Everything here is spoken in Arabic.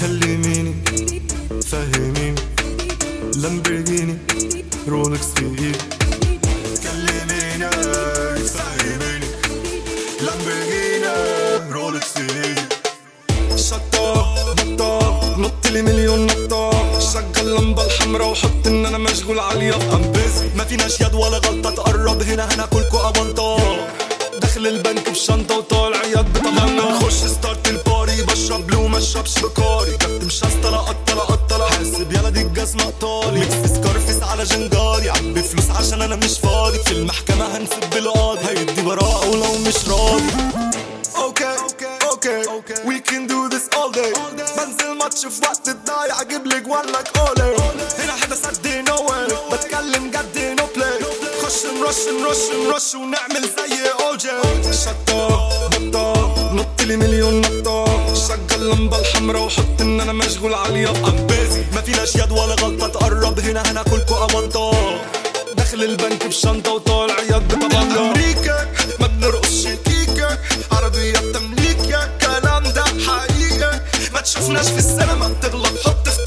كلميني فهميني لامبرجيني رولكس في ايدي كلميني فهميني لامبرجيني رولكس في ايدي شطة بطة نط لي مليون نطة. شغل لمبة الحمرا وحط إن أنا مشغول عليها. ام ما فيناش يد ولا غلطة تقرب. هنا هناكلكوا ابنطة داخل البنك بشنطة وطالع يد بطمنة خش ستارت الجزمة ايطالي ميكس سكارفيس على جنجاري عبي فلوس عشان أنا مش فاضي. في المحكمة هنسب القاضي هيدي براءة ولو مش راضي. أوكي أوكي وي كان دو ذس اول داي بنزل ماتش في وقت الضايع. أجيب لك وان لك اولي هنا حدا سدي نو بتكلم جد نو بلاي خش نرش نرش نرش ونعمل زي اوجي شطة بطة نط لي مليون نطة. شغل لمبة الحمرا وحط إن أنا مشغول ما فيناش يد ولا غلطة تقرب هنا هناكلكوا أمنطة داخل البنك بشنطة وطالع يد بطبنطة أمريكا ما بنرقصش كيكة عربيات تمليك يا كلام ده حقيقة. ما تشوفناش في السينما بتغلط حط في